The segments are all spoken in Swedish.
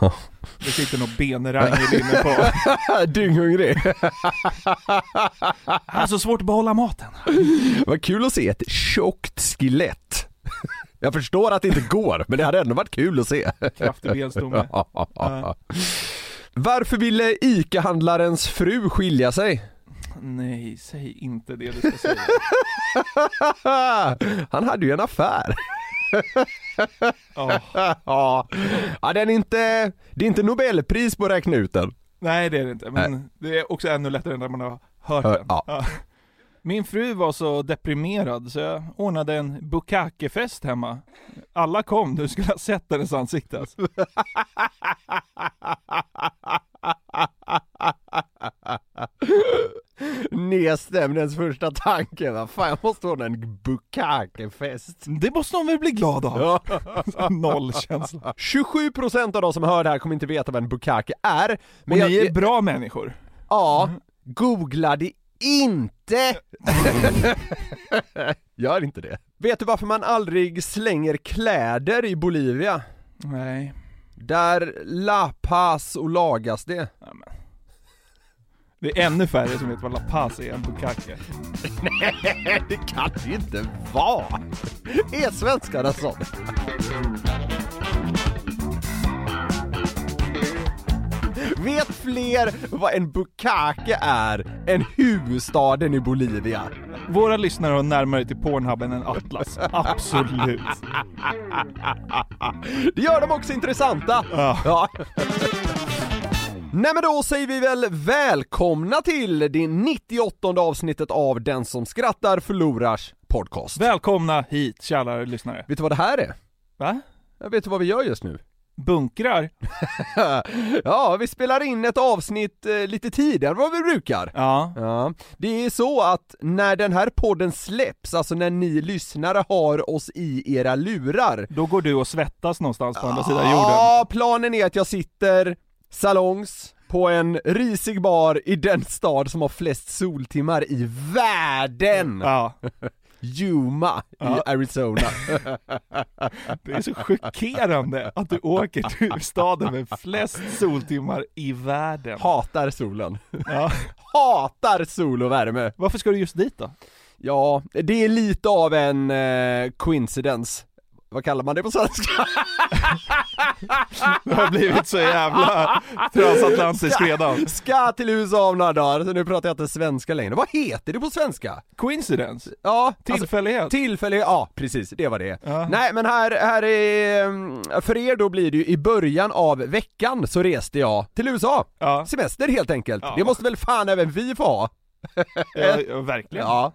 Det sitter något benrangel inne på. Dynghungrig. Han har så svårt att behålla maten. Vad kul att se ett tjockt skelett. Jag förstår att det inte går, men det hade ändå varit kul att se. Kraftig benstomme. Ja. Varför ville ICA-handlarens fru skilja sig? Nej, säg inte det du ska säga. Han hade ju en affär. Ja. Ja, ja den är inte, det är inte Nobelpris på att räkna ut den. Nej det är det inte, men det är också ännu lättare när man har hört Hör- den. ja. Min fru var så deprimerad så jag ordnade en bukakefest hemma. Alla kom, du skulle ha sett hennes ansikte alltså. Nedstämd ens första tanke, va? Fan jag måste ordna en bukakefest. Det måste hon väl bli glad av? Noll känsla. 27% av de som hör det här kommer inte veta vad en bukake är. Men jag, ni är bra människor. Ja, googla det inte! Gör inte det. Vet du varför man aldrig slänger kläder i Bolivia? Nej. Där La Paz och lagas det. Ja, men. Det är ännu färre som vet vad La Paz är än bukake. Nej, det kan det inte vara! Är svenskarna så? Vet fler vad en bukake är än huvudstaden i Bolivia? Våra lyssnare har närmare till Pornhub än en Atlas. Absolut. Det gör dem också intressanta! Ja. Ja. Nej men då säger vi väl välkomna till det 98 avsnittet av Den som skrattar förlorars podcast. Välkomna hit kära lyssnare. Vet du vad det här är? Va? Jag vet du vad vi gör just nu? Bunkrar? ja, vi spelar in ett avsnitt eh, lite tidigare än vad vi brukar. Ja. Ja, det är så att när den här podden släpps, alltså när ni lyssnare har oss i era lurar Då går du och svettas någonstans på andra sidan jorden. Ja, planen är att jag sitter salongs på en risig bar i den stad som har flest soltimmar i världen! Ja. Yuma Ja. i Arizona. Det är så chockerande att du åker till staden med flest soltimmar i världen. Hatar solen. Ja. Hatar sol och värme. Varför ska du just dit då? Ja, det är lite av en eh, coincidence. Vad kallar man det på svenska? Du har blivit så jävla transatlantisk redan. Ska till USA om några dagar, så nu pratar jag inte svenska längre. Vad heter det på svenska? Coincidence? Ja, Tillfällighet? Alltså, tillfällighet, ja precis, det var det. Ja. Nej men här, här är, mm, för er då blir det ju i början av veckan så reste jag till USA. Ja. Semester helt enkelt. Ja. Det måste väl fan även vi få ha? Ja, ja, verkligen. Ja.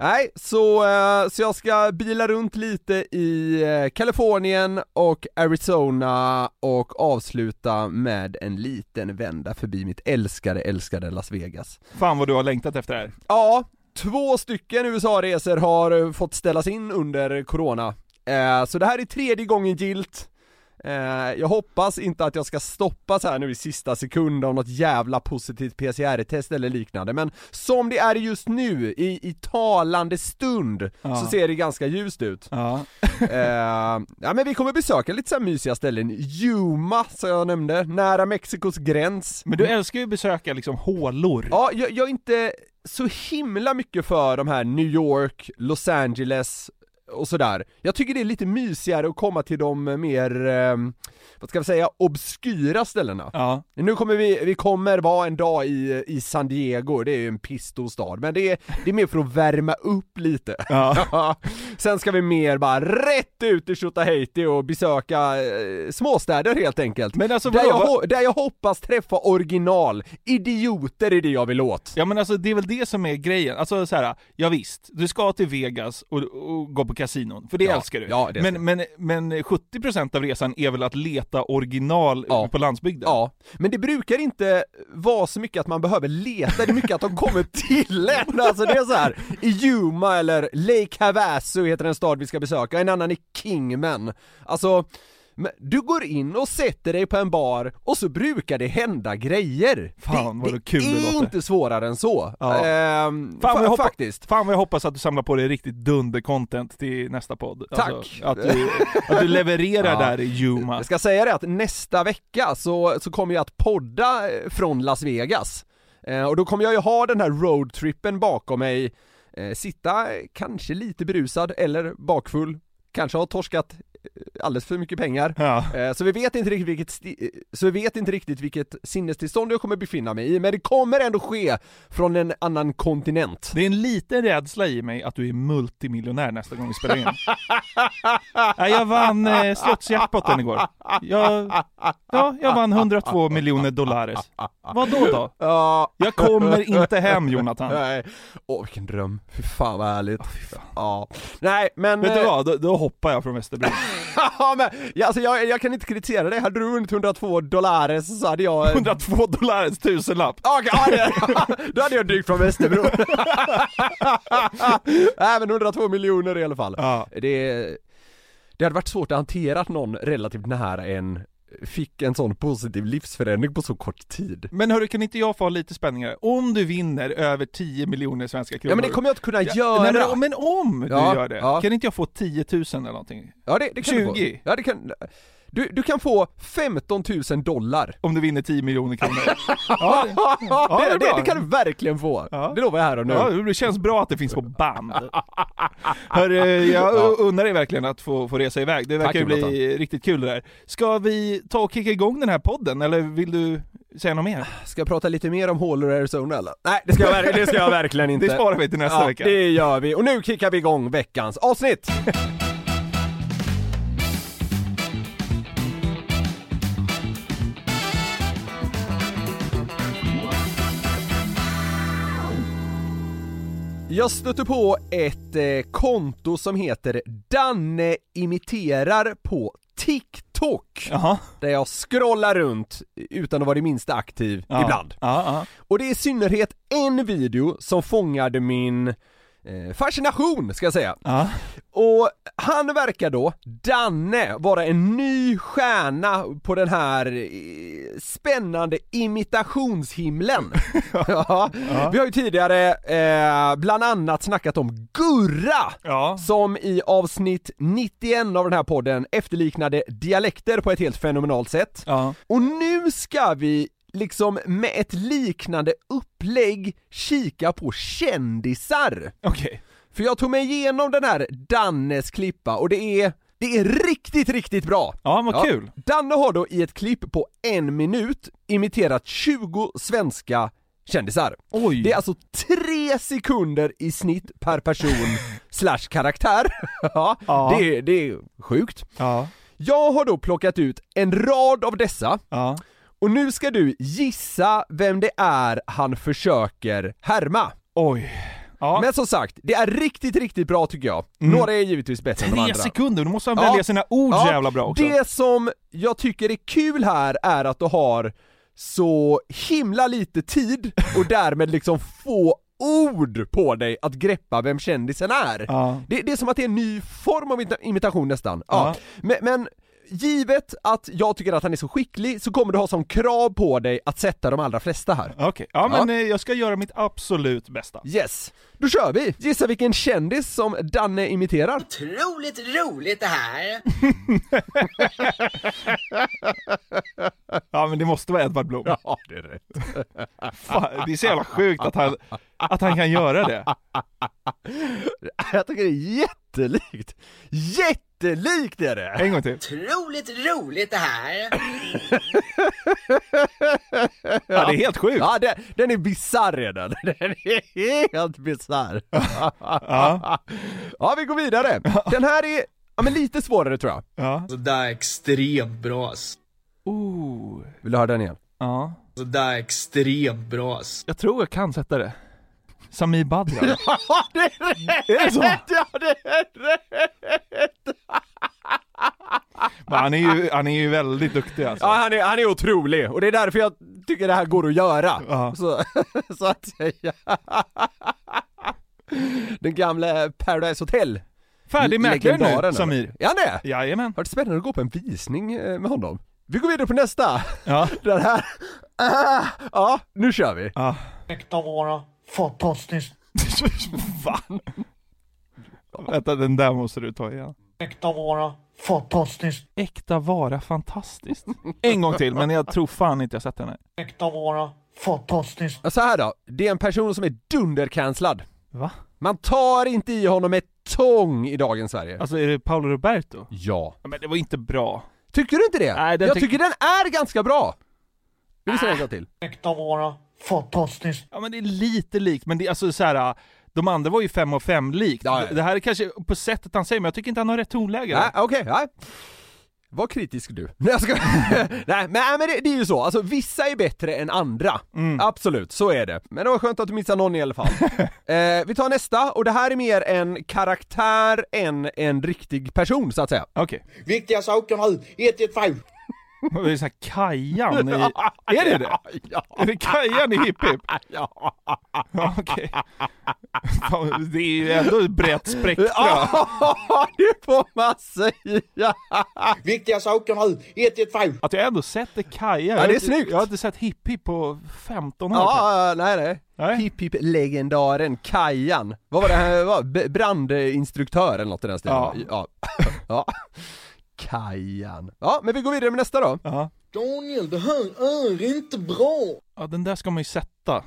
Nej, så, eh, så jag ska bila runt lite i eh, Kalifornien och Arizona och avsluta med en liten vända förbi mitt älskade, älskade Las Vegas. Fan vad du har längtat efter det här. Ja, två stycken USA-resor har fått ställas in under Corona. Eh, så det här är tredje gången gilt. Eh, jag hoppas inte att jag ska stoppas här nu i sista sekund av något jävla positivt PCR-test eller liknande, men som det är just nu, i, i talande stund, Ja. så ser det ganska ljust ut. Ja. Eh, ja men vi kommer besöka lite så mysiga ställen, Yuma som jag nämnde, nära Mexikos gräns. Men du älskar ju att besöka liksom hålor. Ja, jag, jag är inte så himla mycket för de här New York, Los Angeles och sådär. Jag tycker det är lite mysigare att komma till de mer, eh, vad ska vi säga, obskyra ställena. Ja. Nu kommer vi, vi kommer vara en dag i, i San Diego, det är ju en pistostad, men det är, det är mer för att värma upp lite. Ja. Sen ska vi mer bara rätt ut i Tjotahejti och besöka eh, småstäder helt enkelt. Men alltså där, vadå, jag, där jag hoppas träffa original, idioter är det jag vill åt. Ja men alltså det är väl det som är grejen, alltså så här, ja visst, du ska till Vegas och, och gå på kasinon, för det Ja, älskar du. ja, det men, men, men 70% av resan är väl att leta original Ja. på landsbygden? Ja, men det brukar inte vara så mycket att man behöver leta, det är mycket att de kommer till en. Alltså det är så här. i Yuma eller Lake Havasu heter en stad vi ska besöka, en annan är Kingman. Alltså, men du går in och sätter dig på en bar och så brukar det hända grejer. Fan, vad det, kul det det är låter. inte svårare än så. Ja. Ehm, Fan, fa- jag hoppa- faktiskt. Fan vad jag hoppas att du samlar på dig riktigt dunder-content till nästa podd. Tack. Alltså, att, du, att du levererar Ja. där i Yuma. Jag ska säga det att nästa vecka så, så kommer jag att podda eh, från Las Vegas. Eh, och då kommer jag ju ha den här roadtrippen bakom mig, eh, sitta kanske lite berusad eller bakfull, kanske ha torskat alldeles för mycket pengar. Ja. Eh, Så vi vet inte riktigt vilket, eh, så vi vet inte riktigt vilket sinnestillstånd jag kommer befinna mig i, men det kommer ändå ske från en annan kontinent. Det är en liten rädsla i mig att du är multimiljonär nästa gång vi spelar in. ja, jag vann eh, slotsjackpotten igår. Jag, ja, jag vann 102 miljoner dollares. Vad då då? Ja, Jag kommer inte hem Jonathan. nej. Åh vilken dröm, fy fan vad härligt. Ja. Nej men... Vet du eh, vad? Då, då hoppar jag från Västerbro. Ja, men, ja, alltså jag, jag kan inte kritisera dig, hade du vunnit 102 dollares så hade jag... 102 dollares tusenlapp. Okej, ja, det, då hade jag dykt från Västerbro. Nej men 102 miljoner i alla fall. Ja. Det, det hade varit svårt att hantera någon relativt nära en fick en sån positiv livsförändring på så kort tid. Men hörru, kan inte jag få ha lite spänning här? Om du vinner över 10 miljoner svenska kronor. Ja men det kommer jag inte kunna Ja, göra! Nej, men, men om Ja, du gör det, ja. kan inte jag få 10 000 eller någonting? ja det, det kan du få. 20. Ja det kan... Du, du kan få 15 000 dollar. Om du vinner 10 miljoner kronor? Ja, det, Ja, det det, det kan du verkligen få. Ja. Det lovar jag här och nu. ja, det känns bra att det finns på band. Hörru, jag Ja. undrar dig verkligen att få, få resa iväg. Det verkar Tack, bli Jonathan. riktigt kul det där. Ska vi ta och kicka igång den här podden, eller vill du säga något mer? Ska jag prata lite mer om Hålor Arizona eller? Nej det ska jag, det ska jag verkligen inte. Det sparar vi till nästa vecka. det gör vi. Och nu kickar vi igång veckans avsnitt! Jag stötte på ett eh, konto som heter Danne imiterar på TikTok. Jaha. Där jag scrollar runt utan att vara det minsta aktiv Ja. ibland. Ja, ja. Och det är i synnerhet en video som fångade min eh, fascination, ska jag säga. ja. Och han verkar då, Danne, vara en ny stjärna på den här eh, spännande imitationshimlen. ja. Vi har ju tidigare eh, bland annat snackat om Gurra, Ja. som i avsnitt 91 av den här podden efterliknade dialekter på ett helt fenomenalt sätt. Och nu ska vi liksom med ett liknande upplägg kika på kändisar. Okej. För jag tog mig igenom den här Dannes klippa och det är, det är riktigt, riktigt bra. Ja, vad kul. Danne har då i ett klipp på en minut imiterat 20 svenska kändisar. Oj. Det är alltså tre sekunder i snitt per person slash karaktär. ja, Ja. Det, är, det är sjukt. Ja. Jag har då plockat ut en rad av dessa Ja. Och nu ska du gissa vem det är han försöker härma. Oj. Ja. Men som sagt, det är riktigt, riktigt bra tycker jag. Mm. Några är givetvis bättre än de Tre andra. sekunder, då måste han Ja. välja sina ord Ja, jävla bra också. Det som jag tycker är kul här är att du har så himla lite tid och därmed liksom få ord på dig att greppa vem kändisen är. Ja. Det, det är som att det är en ny form av imita- imitation nästan. Ja. Ja. Men, men givet att jag tycker att han är så skicklig så kommer du ha som krav på dig att sätta de allra flesta här. Okej, ja men eh, jag ska göra mitt absolut bästa. Yes, då kör vi! Gissa vilken kändis som Danne imiterar? Otroligt roligt det här! Ja men det måste vara Edvard Blom. Ja, det är rätt. Fan, det är så jävla sjukt att han, att han kan göra det. Jag tycker det är jättelikt! Jättelikt är det! En gång till. Otroligt roligt det här. Ja, det är helt sjukt. Ja, den, den är bisarr redan. Den är helt bisarr. Ja. Ja, vi går vidare. Den här är, ja men lite svårare tror jag. Ja. Så det är extremt bra ass. Oh. Vill du höra den igen? Ja. Så det är extremt bra. Jag tror jag kan sätta det. Samir Badran. Ja, det är rätt! Är det så? Ja, det är rätt! Men han är ju, han är ju väldigt duktig alltså. Ja, han är, han är otrolig och det är därför jag tycker det här går att göra. Ja. Så, så att säga. Den gamla Paradise Hotel. Färdig mäklare nu, Samir. Är han det? Jajamän. Har det spännande att gå på en visning eh, med honom? Vi går vidare på nästa. Ja. Den här. Ah, ja, nu kör vi. ja. Äkta vara, fantastiskt. Va? Vänta, den där måste du ta igen. Äkta vara, fantastiskt. Äkta vara fantastiskt. En gång till, men jag tror fan inte jag sett den här. Äkta vara, fantastiskt. Så här då, det är en person som är dundercancellad. Va? Man tar inte i honom ett tång i dagens Sverige. Alltså är det Paolo Roberto? Ja. Ja, Men det var inte bra. Tycker du inte det? Nej, den jag tyck- tycker den är ganska bra. Vill du säga en gång till? Äkta vara, fantastiskt. Ja men det är lite likt, men det är alltså så här. De andra var ju fem och fem likt. Ja, ja. Det här är kanske på sättet han säger, men jag tycker inte han har rätt tonläge. Nej, okej, nej. Var kritisk du. Nej jag ska... Nej men, nej, men det, det är ju så, alltså vissa är bättre än andra. Mm. Absolut, så är det. Men det var skönt att du missade någon i alla fall. eh, vi tar nästa, och det här är mer en karaktär än en riktig person så att säga. Okej. Viktiga saker nu. 115. Okay. Det är så här Kajan i... Är det det? Ja. Är det Kajan i Hipp Hipp? Ja. Ja, okej. Fan, Det är ju ändå ett brett spektra. Ja, det får man säga! Viktiga saker nu. 115. Att jag ändå sett det Kaja. Ja, det är snyggt. Jag har inte sett Hipp Hipp på 15 år. Ja, nej nej. Nej. Hipp hipp legendaren Kajan. Vad var det här Brandinstruktör eller något i den stilen? Ja. ja. ja. Kajan. Ja, men vi går vidare med nästa då. Ja. Daniel, det här är inte bra. ja, den där ska man ju sätta.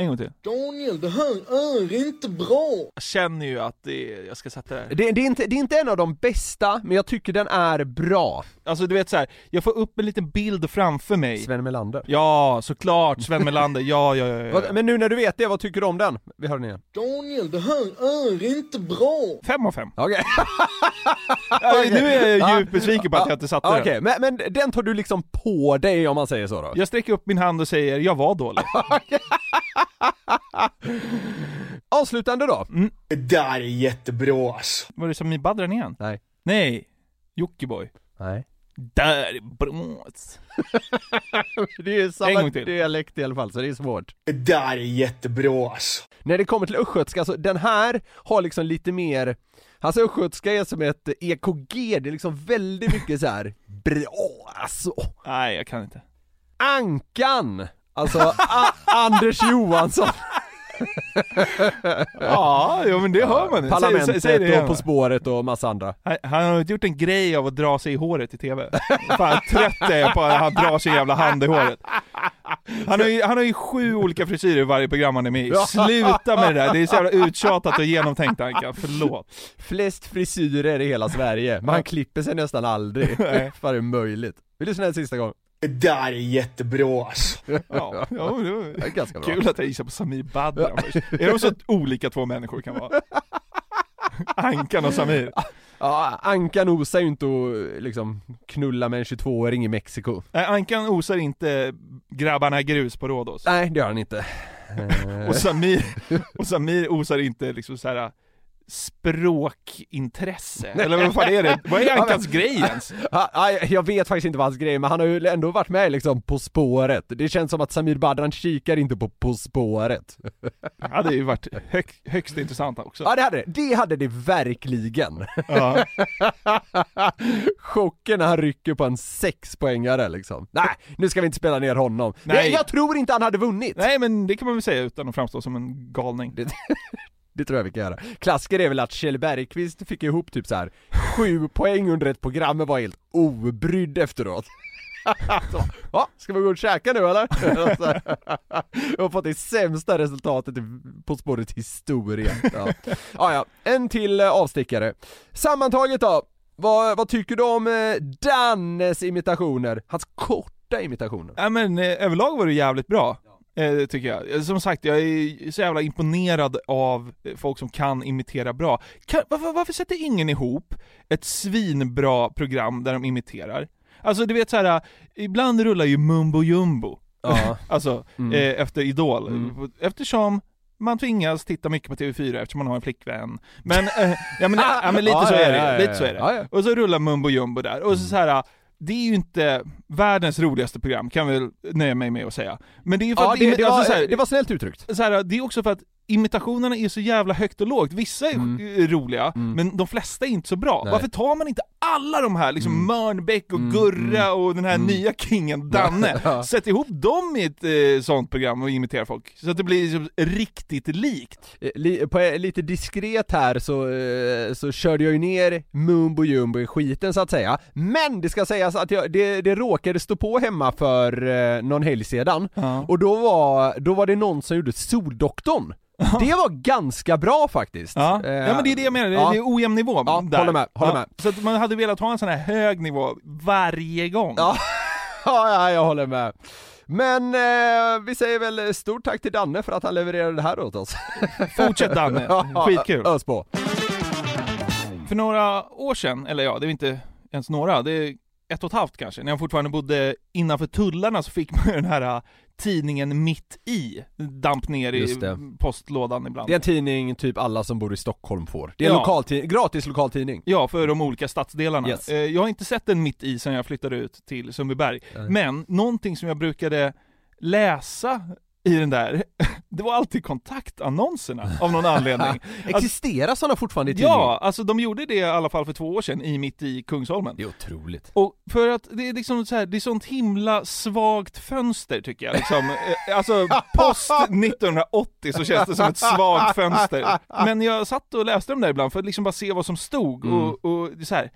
En gång till. Daniel, det här är inte bra. Jag känner ju att det är, jag ska sätta det här. Det, det, är inte, det är inte en av de bästa, men jag tycker den är bra. Alltså du vet så här, jag får upp en liten bild framför mig. Sven Melander. Ja, såklart, Sven Melander, ja, ja, ja, ja. Men nu när du vet det, vad tycker du om den? Vi hör den igen. Daniel, det här är inte bra. Fem av fem. Okej, Ja, Nu är jag Ja. djupt besviken på att jag inte satte okej, den. men, men den tar du liksom på dig om man säger så då? Jag sträcker upp min hand och säger, jag var dålig. Avslutande då? Det där är jättebra ass. Var det Samir Badran igen? Nej. Nej, Jockiboi. Nej. Där är brås. Det är En samma gång till. dialekt i alla fall, så det är svårt. Det där är jättebra ass. När det kommer till östgötska, så den här har liksom lite mer Hans östgötska är som ett EKG, det är liksom väldigt mycket så här bra alltså. Nej, jag kan inte. Ankan! Alltså Anders Johansson, Ja, jo, men det hör man. Säg- Parlamentet säg- säg det igen. och På spåret och massa andra. Han- Han har gjort en grej av att dra sig i håret i TV. Fan trött är jag på att han drar sin jävla hand i håret. Han har, ju, han har ju sju olika frisyrer i varje program han är med i. Sluta med det där, det är så jävla uttjatat och genomtänkt Anka, förlåt. Flest frisyrer i hela Sverige, men han klipper sig nästan aldrig. Nej. Vad är det möjligt? Vi lyssnar en sista gång. Det där är jättebra ass. Ja, ja, det är ganska bra. kul att jag gissar på Samir Badran. Är de så olika två människor kan vara? Ankan och Samir. Ja, Ankan osar ju inte att liksom knulla med en 22-åring i Mexiko. Nej, Ankan osar inte grabbarna grus på Rhodos. Nej, det gör han inte. Eh, Och Samir, och Samir osar inte liksom så här språkintresse, eller vad fan är det? Vad är Ankans grej ens? Ja, ja, jag vet faktiskt inte vad hans grej är, men han har ju ändå varit med liksom På spåret. Det känns som att Samir Badran kikar inte på På spåret. Det hade ju varit hög, högst intressant också. Ja det hade det, det hade det verkligen. Ja. Chocken när han rycker på en sexpoängare liksom. Nej, nu ska vi inte spela ner honom. Nej. Jag, jag tror inte han hade vunnit. Nej men det kan man väl säga utan att framstå som en galning. Det, det tror jag vi kan göra. Klassiker är väl att Kjell Bergqvist fick ihop typ så här sju poäng under ett program men var helt obrydd efteråt. Så, Ja, ska vi gå och käka nu eller? Jag har fått det sämsta resultatet På spåret historia. Ja. Ja, ja, en till eh, avstickare. Sammantaget då, vad, vad tycker du om eh, Dannes imitationer? Hans korta imitationer? Ja, men eh, överlag var det jävligt bra. Eh, tycker jag. Eh, Som sagt, jag är så jävla imponerad av eh, folk som kan imitera bra. Kan, varför, varför sätter ingen ihop ett svinbra program där de imiterar? Alltså du vet så här, ibland rullar ju mumbo jumbo. Ja. alltså, Mm. eh, efter Idol. Mm. Eftersom man tvingas titta mycket på TV4 eftersom man har en flickvän. Men, eh, ja, men, ja, men lite Ja, så ja, är det ja, lite så är det. ja. Och så rullar mumbo jumbo där, och så, så här. Det är ju inte världens roligaste program, kan vi väl nöja mig med att säga. Men det är ju för Ja, att det, det, alltså, var, så här, det var snällt uttryckt. så här, det är också för att imitationerna är så jävla högt och lågt. Vissa är Mm. roliga, Mm. men de flesta är inte så bra. Nej. Varför tar man inte alla de här, liksom Mm. Mörnbäck och Mm, Gurra mm, och den här mm. nya kingen Danne, Ja. sätt ihop dem i ett eh, sånt program och imitera folk, så att det blir liksom riktigt likt. Eh, Li, på, eh, lite diskret här så, eh, så körde jag ju ner mumbo jumbo i skiten så att säga Men det ska sägas att jag, det, det råkade stå på hemma för eh, någon helg sedan Ja. Och då var, då var det någon som gjorde Soldoktorn Det var ganska bra faktiskt Ja. Eh, ja men det är det jag menar, det, ja. det är ojämn nivå Ja, där. håller med, håller med. Så att man hade velat ha en sån här hög nivå varje gång. Ja, ja jag håller med men eh, vi säger väl stort tack till Danne för att han levererade det här åt oss Fortsätt Danne, skitkul. Ös på För några år sedan, eller ja, det är inte ens några, det är ett och ett halvt kanske, när jag fortfarande bodde innanför tullarna så fick man ju den här äh, tidningen Mitt i, damp ner i postlådan ibland. Det är en tidning typ alla som bor i Stockholm får Det är en Ja. lokaltidning, gratis lokaltidning Ja, för de olika stadsdelarna. Yes. Eh, Jag har inte sett den mitt i sen jag flyttade ut till Sundbyberg. Men någonting som jag brukade läsa i den där, det var alltid kontaktannonserna av någon anledning. Existerar sådana fortfarande i tidningen? Ja, alltså de gjorde det i alla fall för två år sedan i Mitt i Kungsholmen. Det är otroligt Och för att det är liksom så här, det är sånt himla svagt fönster tycker jag liksom. Eh, Alltså post 1980 så känns det som ett svagt fönster. Men jag satt och läste dem där ibland för att liksom bara se vad som stod Mm. och, och så här.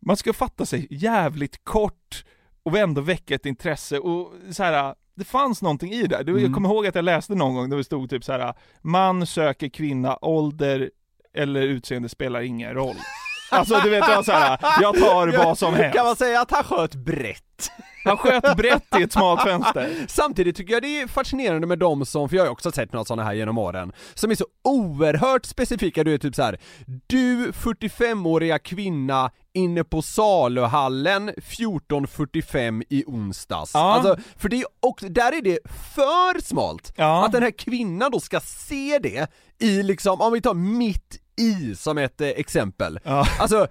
man ska fatta sig jävligt kort och ändå väcka ett intresse och så här. Det fanns någonting i det. Jag Mm. kommer ihåg att jag läste någon gång där det stod typ så här: man söker kvinna, ålder eller utseende spelar ingen roll. Alltså du vet, var så här, jag tar vad som helst. Kan man säga att han sköt brett? Han sköt brett i ett smalt fönster. Samtidigt tycker jag det är fascinerande med de som, för jag har ju också sett några sådana här genom åren, som är så oerhört specifika, du är typ så här. Du 45-åriga kvinna inne på saluhallen 14.45 i onsdags. Ja. Alltså, för det också, där är det för smalt. Ja. Att den här kvinnan då ska se det i liksom, om vi tar mitt i som ett eh, exempel. Ja. Alltså,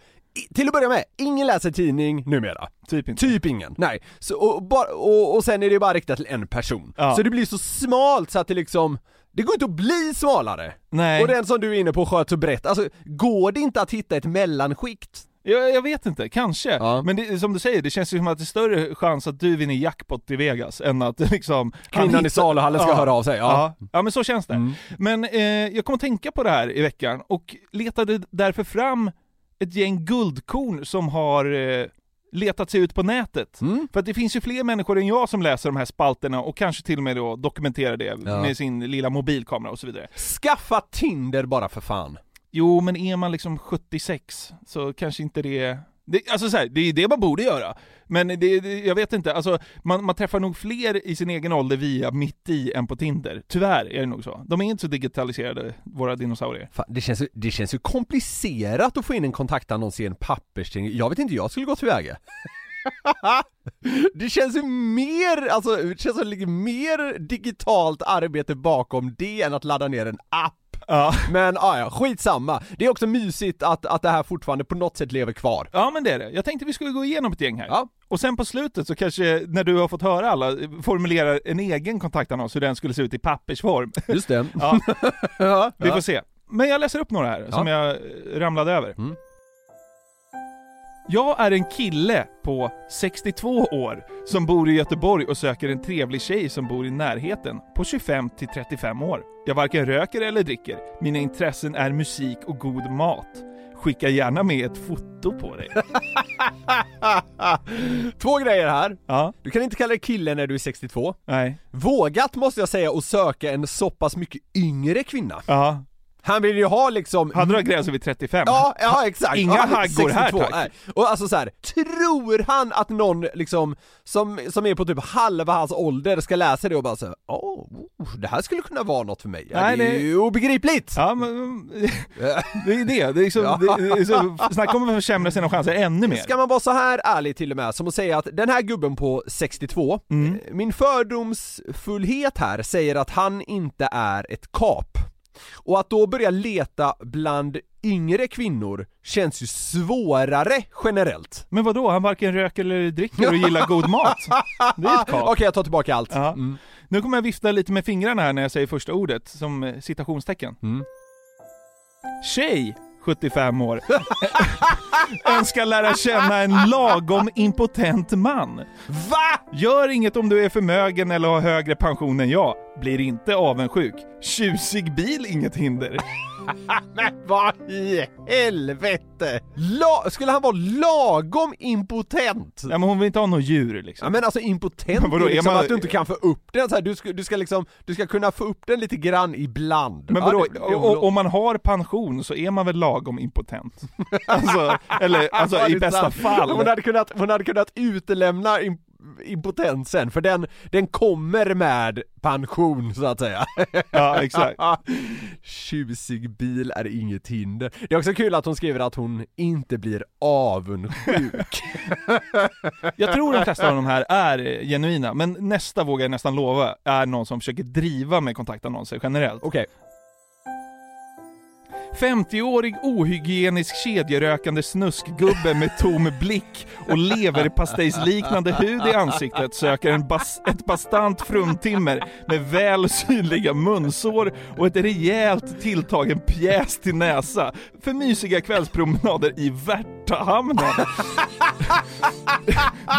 i- till att börja med, ingen läser tidning numera. Typ inte. Typ ingen. Nej. Så, och, bara, och, och sen är det bara riktat till en person. Ja. Så det blir så smalt så att det liksom, det går inte att bli smalare. Nej, Och den som du är inne på sköt så brett, alltså går det inte att hitta ett mellanskikt? Jag, jag vet inte, kanske. Ja. Men det, som du säger, det känns ju som att det är större chans att du vinner jackpot i Vegas än att liksom... Kvinnan i hittar- saluhallen ska Ja. höra av sig, ja. Ja. ja, men så känns det. Mm. Men eh, jag kom att tänka på det här i veckan och letade därför fram ett gäng guldkorn som har eh, letat sig ut på nätet. Mm. För att det finns ju fler människor än jag som läser de här spalterna och kanske till och med då dokumenterar det Ja. med sin lilla mobilkamera och så vidare. Skaffa Tinder bara för fan. Jo, men är man liksom 76 så kanske inte det... det alltså så här, det är det man borde göra. Men det, det, jag vet inte, alltså man, man träffar nog fler i sin egen ålder via mitt i än på Tinder. Tyvärr är det nog så. De är inte så digitaliserade, våra dinosaurier. Fan, det, känns, det känns ju komplicerat att få in en kontaktannons i en papperstidning. Jag vet inte hur jag skulle gå tillväga. det känns ju mer, alltså det känns som det ligger mer digitalt arbete bakom det än att ladda ner en app. Ja. Men ah, ja, skitsamma. Det är också mysigt att, att det här fortfarande på något sätt lever kvar. Ja men det är det. Jag tänkte vi skulle gå igenom ett gäng här. Ja. Och sen på slutet så kanske, när du har fått höra alla, formulera en egen kontaktannons, hur den skulle se ut i pappersform. Just det. Ja, vi får se. Men jag läser upp några här, som jag ramlade över. Mm. Jag är en kille på 62 år som bor i Göteborg och söker en trevlig tjej som bor i närheten på 25 till 35 år. Jag varken röker eller dricker. Mina intressen är musik och god mat. skicka gärna med ett foto på dig. Två grejer här. Ja, Du kan inte kalla dig kille när du är 62. nej, Vågat måste jag säga att söka en så pass mycket yngre kvinna. ja. Han vill ju ha liksom Hade du gränsen vid 35? Ja, ja exakt. Inga ja, haggor här, 62, tack. nej. Och alltså så här, tror han att någon liksom, som, som är på typ halva hans ålder ska läsa det och bara säga åh, oh, det här skulle kunna vara något för mig. Nej, det är ju obegripligt! Ja, men det är det. det, är liksom, Ja. det, det är så, snacka om att försämra sina chanser ännu mer. Ska man vara så här ärlig till och med som att säga att den här gubben på 62, Mm. eh, min fördomsfullhet här säger att han inte är ett kap. Och att då börja leta bland yngre kvinnor känns ju svårare generellt. Men vad då? han varken röker eller dricker och gillar god mat. Det är ett. Okej, jag tar tillbaka allt. Ja. Mm. Nu kommer jag vifta lite med fingrarna här när jag säger första ordet, som eh, citationstecken. Mm. Tjej, 75 år. Önskar lära känna en lagom impotent man. Va? Gör inget om du är förmögen eller har högre pension än jag. Blir inte avundsjuk. Tjusig bil, inget hinder. Men vad i helvete! La- skulle han vara lagom impotent? Ja, men hon vill inte ha något djur Ja liksom. men alltså impotent Men vadå, liksom man- att du inte kan få upp den så här, du ska, du ska liksom, du ska kunna få upp den lite grann ibland. Men vadå, Ja, om man har pension så är man väl lagom impotent? Alltså, eller alltså Ja, i bästa sant. fall. Hon hade kunnat, hon hade kunnat utelämna im- impotensen, för den, den kommer med pension så att säga. Ja, exakt. Tjusig bil är inget hinder. Det är också kul att hon skriver att hon inte blir avundsjuk. Jag tror de flesta av de här är genuina, men nästa vågar jag nästan lova är någon som försöker driva med kontaktannonser generellt. Okej. 50-årig ohygienisk kedjerökande snuskgubbe med tom blick och leverpastejsliknande hud i ansiktet söker en bas ett bastant fruntimmer med väl synliga munsår och ett rejält tilltagen pjäs till näsa för mysiga kvällspromenader i Värtahamnen.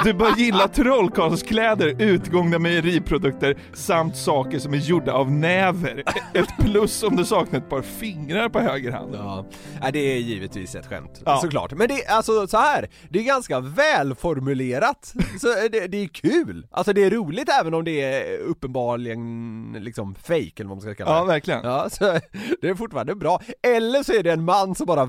Du bör gilla trollkarlskläder, utgångna mejeriprodukter samt saker som är gjorda av näver. Ett plus om du saknar ett par fingrar på höger hand. Ja, det är givetvis ett skämt, Ja. såklart. Men det är alltså så här. det är ganska välformulerat. Så det, det är kul. Alltså det är roligt även om det är uppenbarligen liksom fake eller vad man ska kalla det. Ja, verkligen. Ja, så det är fortfarande bra. Eller så är det en man som bara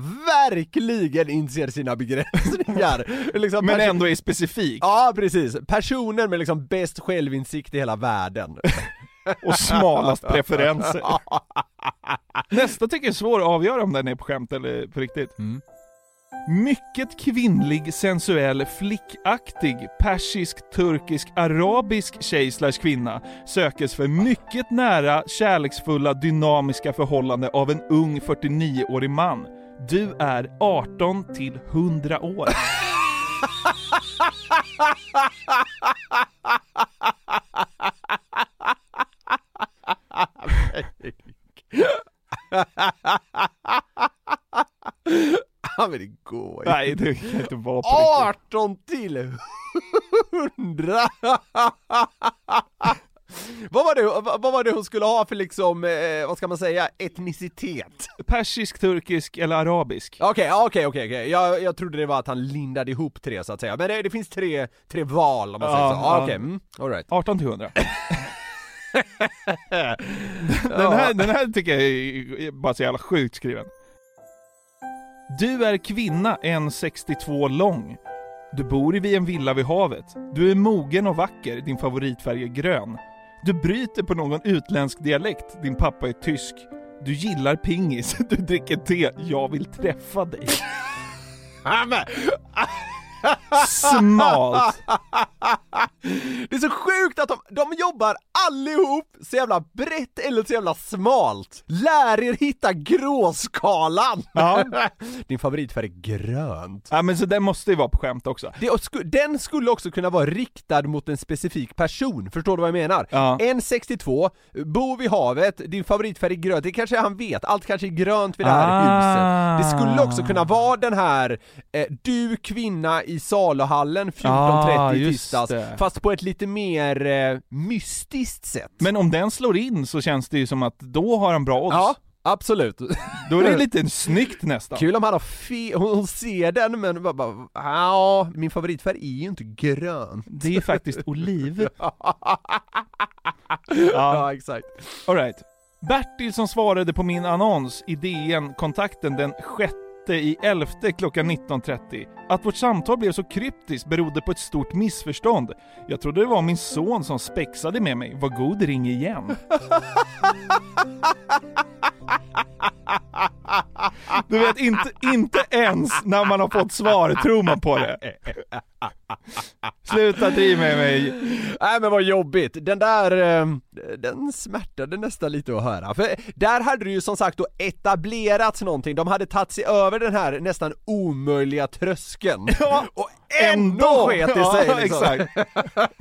verkligen inser sina begränsningar. Liksom Men ändå är specifik Ja, precis. Personen med liksom bäst självinsikt i hela världen. och smalast preferenser. Nästa tycker jag är svår att avgöra om den är på skämt eller på riktigt. Mm. Mycket kvinnlig, sensuell, flickaktig, persisk, turkisk, arabisk tjej slash kvinna sökes för mycket nära, kärleksfulla, dynamiska förhållande av en ung 49-årig man. Du är 18 till 100 år. Ja men det går ju. Nej, det kan inte vara på riktigt. 18 till 100! vad, var det, vad vad var det hon skulle ha för liksom, eh, vad ska man säga, etnicitet? Persisk, turkisk eller arabisk? Okej, ja, okej, okej, okej. Jag, jag trodde det var att han lindade ihop tre så att säga, men det, det finns tre, tre val om man säger Ja, så. Ja, okej, mm, alright. 18 till 100. Den här, den här tycker jag är bara så jävla sjukt skriven. Du är kvinna, 1,62 lång. Du bor vid en villa vid havet. Du är mogen och vacker, din favoritfärg är grön. Du bryter på någon utländsk dialekt, din pappa är tysk. Du gillar pingis, du dricker te, jag vill träffa dig. Smalt! Det är så sjukt att de, de jobbar allihop så jävla brett eller så jävla smalt. Lär er hitta gråskalan! Ja. Din favoritfärg är grönt. Ja men så den måste ju vara på skämt också. Det, sku, den skulle också kunna vara riktad mot en specifik person, förstår du vad jag menar? Ja. En 62, bor vid havet, din favoritfärg är grönt, det kanske han vet, allt kanske är grönt vid det här Ah. huset. Det skulle också kunna vara den här, eh, du kvinna i saluhallen 14.30 Ah, i tisdags, fast på ett lite mer eh, mystiskt sätt. Men om den slår in så känns det ju som att då har han bra odds. Ja, Absolut. Då är det lite snyggt nästan. Kul om han har fe- hon, ser den men bara, bara ja, min favoritfärg är ju inte grön. Det är faktiskt oliv. Ja, exakt. Alright. Bertil som svarade på min annons i DN kontakten den 6 i 11 klockan 19.30. Att vårt samtal blev så kryptiskt berodde på ett stort missförstånd. Jag trodde det var min son som spexade med mig. Var god, ring igen. Du vet, inte, inte ens när man har fått svar tror man på det. Sluta driva med mig. Nej men vad jobbigt, den där, eh, den smärtade nästan lite att höra. För där hade det ju som sagt då etablerats någonting, de hade tagit sig över den här nästan omöjliga tröskeln. Ja, och ändå sket det sig Ja, liksom. exakt.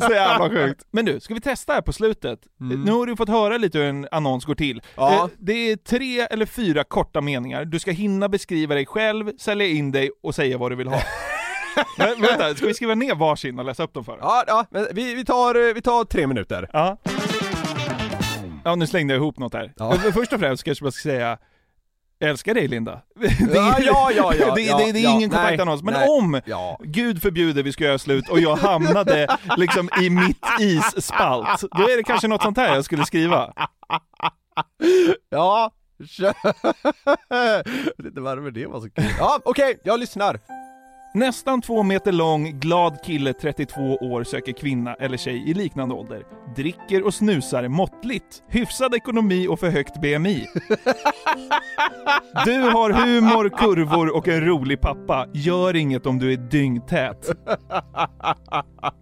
Så jävla sjukt. Men du, ska vi testa här på slutet? Nu har du fått höra lite hur en annons går till. Ja. Eh, Det är tre eller fyra korta meningar. Du ska hinna beskriva dig själv, sälja in dig och säga vad du vill ha. Men, vänta, ska vi skriva ner varsin och läsa upp dem för? Ja, ja, men vi, vi, tar, eh, vi tar tre minuter. Ja. Ja, nu slängde jag ihop något här. Ja. Först och främst kanske man ska säga jag älskar dig Linda. Det är, Ja, ja, ja, ja, det, ja, det, det är ja, ingen kontaktannons, men nej. om Ja. Gud förbjuder vi ska göra slut och jag hamnade liksom i mitt isspalt, då är det kanske något sånt här jag skulle skriva. Ja, kör. Jag vet inte varför det var så kul. Ja, okej, jag lyssnar. Nästan två meter lång, glad kille 32 år söker kvinna eller tjej i liknande ålder. Dricker och snusar måttligt. Hyfsad ekonomi och för högt BMI. Du har humor, kurvor och en rolig pappa. Gör inget om du är dyngtät.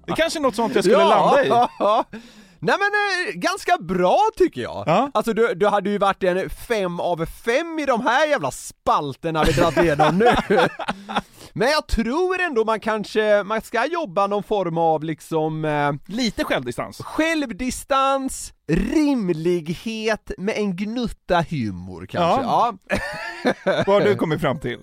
Det är kanske är något sånt jag skulle landa i. ja. Nej men eh, ganska bra tycker jag. Ja. Alltså du, du hade ju varit en fem av fem i de här jävla spalterna vi dragit igenom nu. Men jag tror ändå man kanske, man ska jobba någon form av liksom eh, Lite självdistans. självdistans, rimlighet med en gnutta humor kanske. Ja. Vad har du kommit fram till?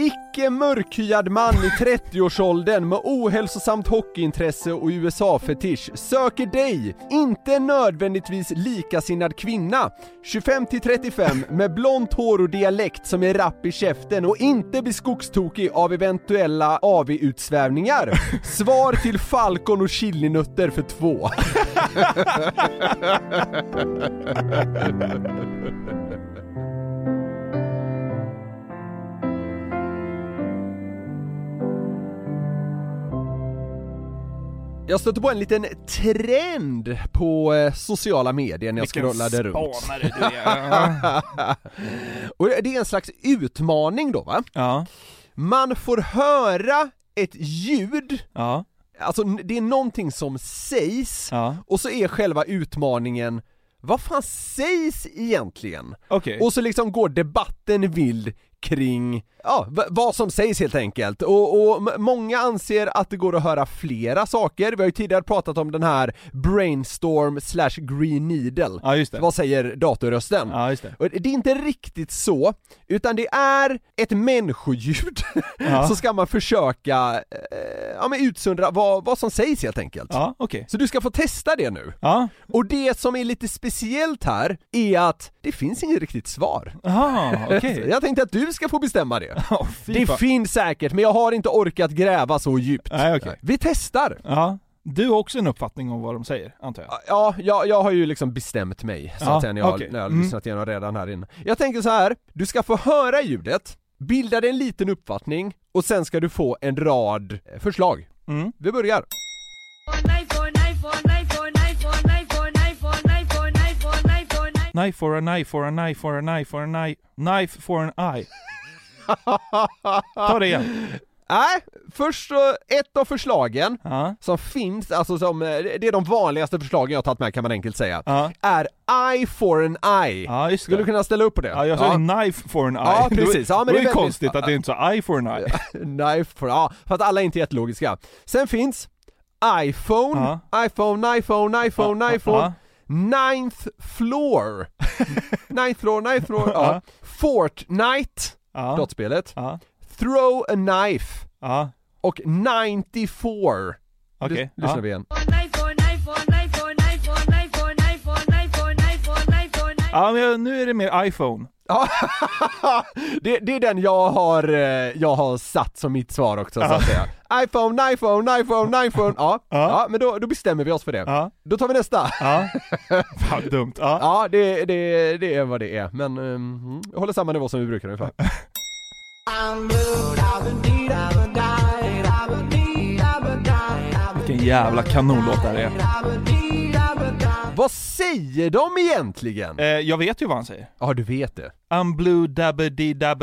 Icke mörkhyad man i 30-årsåldern med ohälsosamt hockeyintresse och USA-fetisch söker dig, inte nödvändigtvis likasinnad kvinna, 25-35 med blont hår och dialekt som är rapp i käften och inte blir skogstokig av eventuella AV-utsvävningar. Svar till Falcon och chilinötter för två. Jag stötte på en liten trend på eh, sociala medier när jag scrollade runt. spanare du är. Och det är en slags utmaning då va? Ja, Man får höra ett ljud, ja, alltså det är någonting som sägs, ja. och så är själva utmaningen vad fan sägs egentligen? Okej. Och så liksom går debatten vild kring, ja, vad som sägs helt enkelt. Och, och många anser att det går att höra flera saker, vi har ju tidigare pratat om den här brainstorm slash green needle. Ja, just det. Vad säger datorrösten? Ja, just det. Och det är inte riktigt så, utan det är ett människoljud, Ja. så ska man försöka, eh, ja men utsöndra vad, vad som sägs helt enkelt. Ja, okej. Så du ska få testa det nu. Ja, Och det som är lite speciellt här, är att det finns inget riktigt svar. aha, okej. Jag tänkte att du ska få bestämma det. Ja, fy Det fan. finns säkert, men jag har inte orkat gräva så djupt. Nej, okej. Vi testar! Ja. Du har också en uppfattning om vad de säger, antar jag? Ja, jag, jag har ju liksom bestämt mig, så Ja, att säga, när jag, okej. när jag har Mm. lyssnat igenom redan här inne. Jag tänker så här. du ska få höra ljudet, bilda dig en liten uppfattning, och sen ska du få en rad eh, förslag. Mm. Vi börjar. Knife for a knife for a knife for a knife for a knife, knife for an eye. Ta det igen. Nej, först så, ett av förslagen Ja, som finns, alltså som, eh, det är de vanligaste förslagen jag har tagit med kan man enkelt säga, ja, är eye for an eye. ja Skulle du kunna ställa upp på det? Ja, jag sa ju knife for an eye. Ja, precis. Ja, men det det är väldigt- konstigt att det inte är eye for an eye. Knife for, ja, för att alla är inte jättelogiska. Sen finns iPhone, iPhone, iPhone, iPhone, Ja, iPhone, ja. Ninth floor. ninth floor, ninth floor, ja. Ja. Fortnite, Ja, dataspelet. ja, Throw a knife ja, och 94. okej. Lys- Lyssnar Ja. vi igen. Ja, men nu är det mer iPhone. Ja, det, det är den jag har, eh, jag har satt som mitt svar också så att säga. iPhone, iPhone, iPhone, iPhone. Ja, ja. men då, då bestämmer vi oss för det. Ja. Då tar vi nästa. Ja. Fan dumt. Ja. Ja, det, det, det är vad det är. Men um, jag håller samma nivå som vi brukar ungefär. Vilken jävla kanonlåt det här är. Vad säger de egentligen? Eh, jag vet ju vad han säger. Ja, du vet det. I'm blue dabba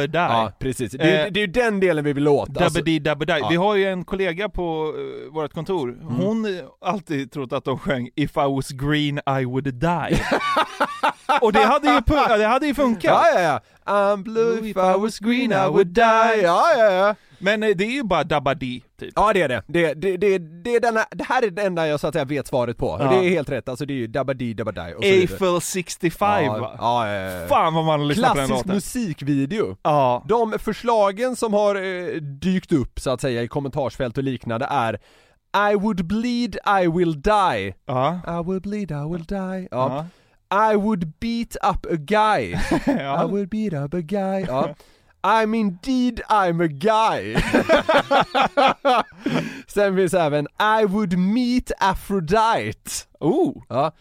die. Ja, precis. Det, är- Eh, det är ju den delen vi vill åt. Alltså, Dabba dabba die. ja. Vi har ju en kollega på uh, vårt kontor, Mm. hon har alltid trott att de sjöng 'If I was green I would die' Och det hade ju, det hade ju funkat! ja, ja, ja. I'm blue if I was green I would die. Ja, ja, ja. Men eh, det är ju bara dabba di, typ. Ja det är det. Det, det, det, det, är denna, det här är det enda jag så att säga vet svaret på. Ja. Det är helt rätt, alltså det är ju dabba di dabba die och så. Eiffel 65 ja, va? ja, ja. Fan vad man har lyssnat på den Klassisk låten. musikvideo. Ja. De förslagen som har eh, dykt upp så att säga i kommentarsfält och liknande är I would bleed, I will die. Ja. I will bleed, I will die. Ja. I would beat up a guy. I would beat up a guy. Ja. I'm indeed I'm a guy. Sen finns även I would meet Aphrodite. Oh! Ja.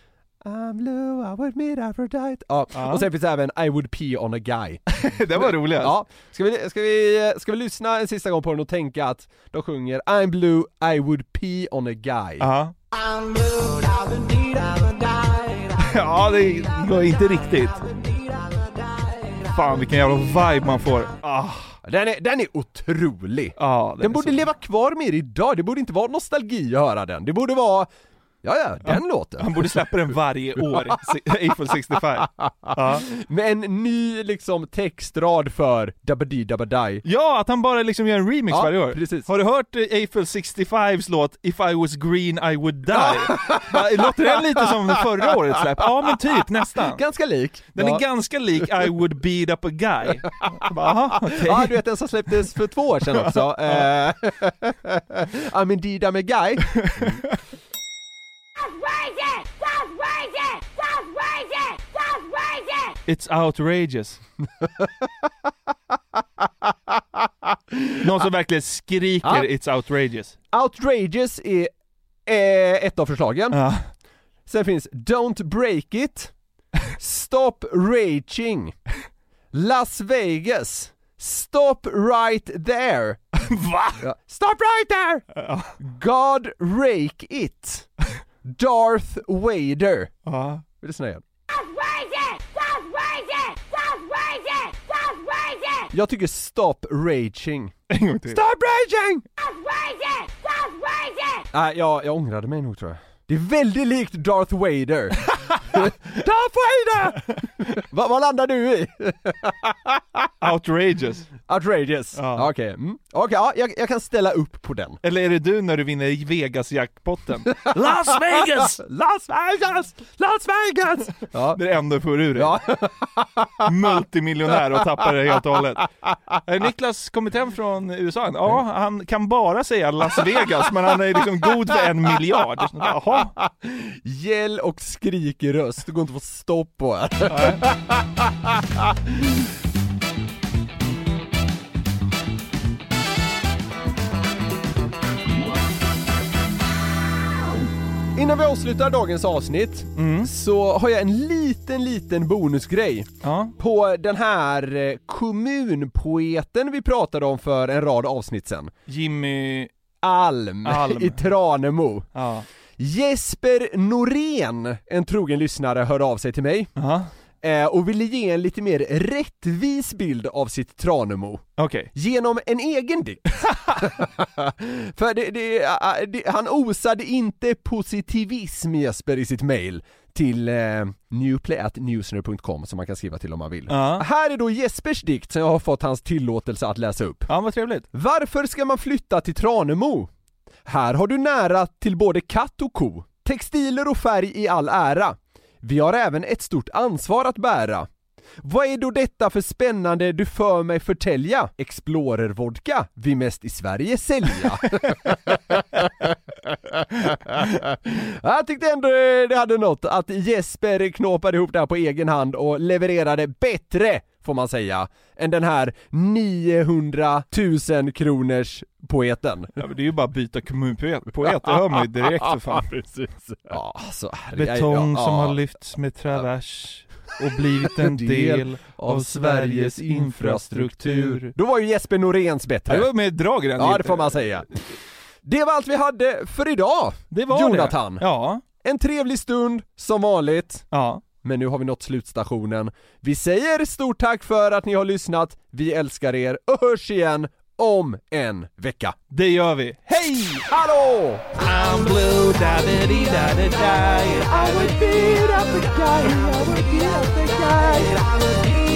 I'm blue, I would meet Aphrodite. Ja. Ja. Och sen finns även I would pee on a guy. det var roligt. Ja, ska vi, ska, vi, ska vi lyssna en sista gång på den och tänka att de sjunger I'm blue, I would pee on a guy. Ja. Ja, det går inte riktigt. Fan vilken jävla vibe man får. Ah, Den, är, den är otrolig! ja, Den är borde så- leva kvar mer idag, det borde inte vara nostalgi att höra den. Det borde vara, ja ja, den låten. Han borde släppa den varje år, Eiffel 65. Ja. Med en ny liksom textrad för Dabadi Dabadai. ja, att han bara liksom gör en remix Ja, varje år. precis. Har du hört eh, Eiffel 65s låt 'If I was green I would die'? Låter den lite som förra årets släpp? Ja men typ, nästan. Ganska lik. Den ja. är ganska lik I would beat up a guy. Jag Bara, Aha, okej. Ja, du vet den som släpptes för två år sedan också. Eh, I'm indeed I'm a guy. It's outrageous. Någon som verkligen skriker Ja. 'It's outrageous' Outrageous är eh, ett av förslagen. ja. Sen finns Don't break it, Stop raging, Las Vegas, Stop right there. Va? Ja. Stop right there! God rake it, Darth Vader. Ja. Vill du lyssna igen? Jag tycker Stop raging. En gång till. Stop raging! Nej, jag, jag ångrade mig nog tror jag. Det är väldigt likt Darth Vader. Darth Vader! Va, vad landar du i? Outrageous. Outrageous. Ja. Okej, mm. Okej, ja, jag, jag kan ställa upp på den. Eller är det du när du vinner i Vegas-jackpotten? Las Vegas! Las Vegas! Las Vegas! Ja. Det är det enda du får ur dig. Ja. Multimiljonär och tappar det helt och hållet. Är Niklas kommit hem från USA? Ja, han kan bara säga Las Vegas, men han är liksom god för en miljard. Jaha. Gäll och skrik i röst, det går inte att få stopp på här. Innan vi avslutar dagens avsnitt så har jag en liten, liten bonusgrej Ja. på den här eh, kommunpoeten vi pratade om för en rad avsnitt sen. Jimmy... Alm, Alm. i Tranemo. Ja. Jesper Norén, en trogen lyssnare, hörde av sig till mig Ja. eh, och ville ge en lite mer rättvis bild av sitt Tranemo Okej. genom en egen dikt. För det, det, det, han osade inte positivism Jesper i sitt mail till eh, newplay.newsner.com som man kan skriva till om man vill. Ja. Här är då Jespers dikt som jag har fått hans tillåtelse att läsa upp. Ja, vad trevligt. Varför ska man flytta till Tranemo? Här har du nära till både katt och ko. Textiler och färg i all ära. Vi har även ett stort ansvar att bära. Vad är då detta för spännande du för mig förtälja? Explorer-vodka vi mest i Sverige sälja. Jag tyckte ändå det hade något att Jesper knåpade ihop det här på egen hand och levererade bättre, får man säga, än den här 900 000 kronors poeten. Ja, men det är ju bara att byta kommunpoet, poet, det hör man ju direkt för fan. Precis. Ja, alltså, Betong ja, som ja. har lyfts med travers och blivit en del av Sveriges infrastruktur. Då var ju Jesper Noréns bättre. Ja, det var med drag i den. Ja, det får man säga. Det var allt vi hade för idag, Det var Jonathan. det. Ja. En trevlig stund, som vanligt. Ja. Men nu har vi nått slutstationen. Vi säger stort tack för att ni har lyssnat, vi älskar er och hörs igen om en vecka. Det gör vi. Hej! Hallå! I'm blue, da da dee da da da I would beat up the guy, I would beat up the guy I would pee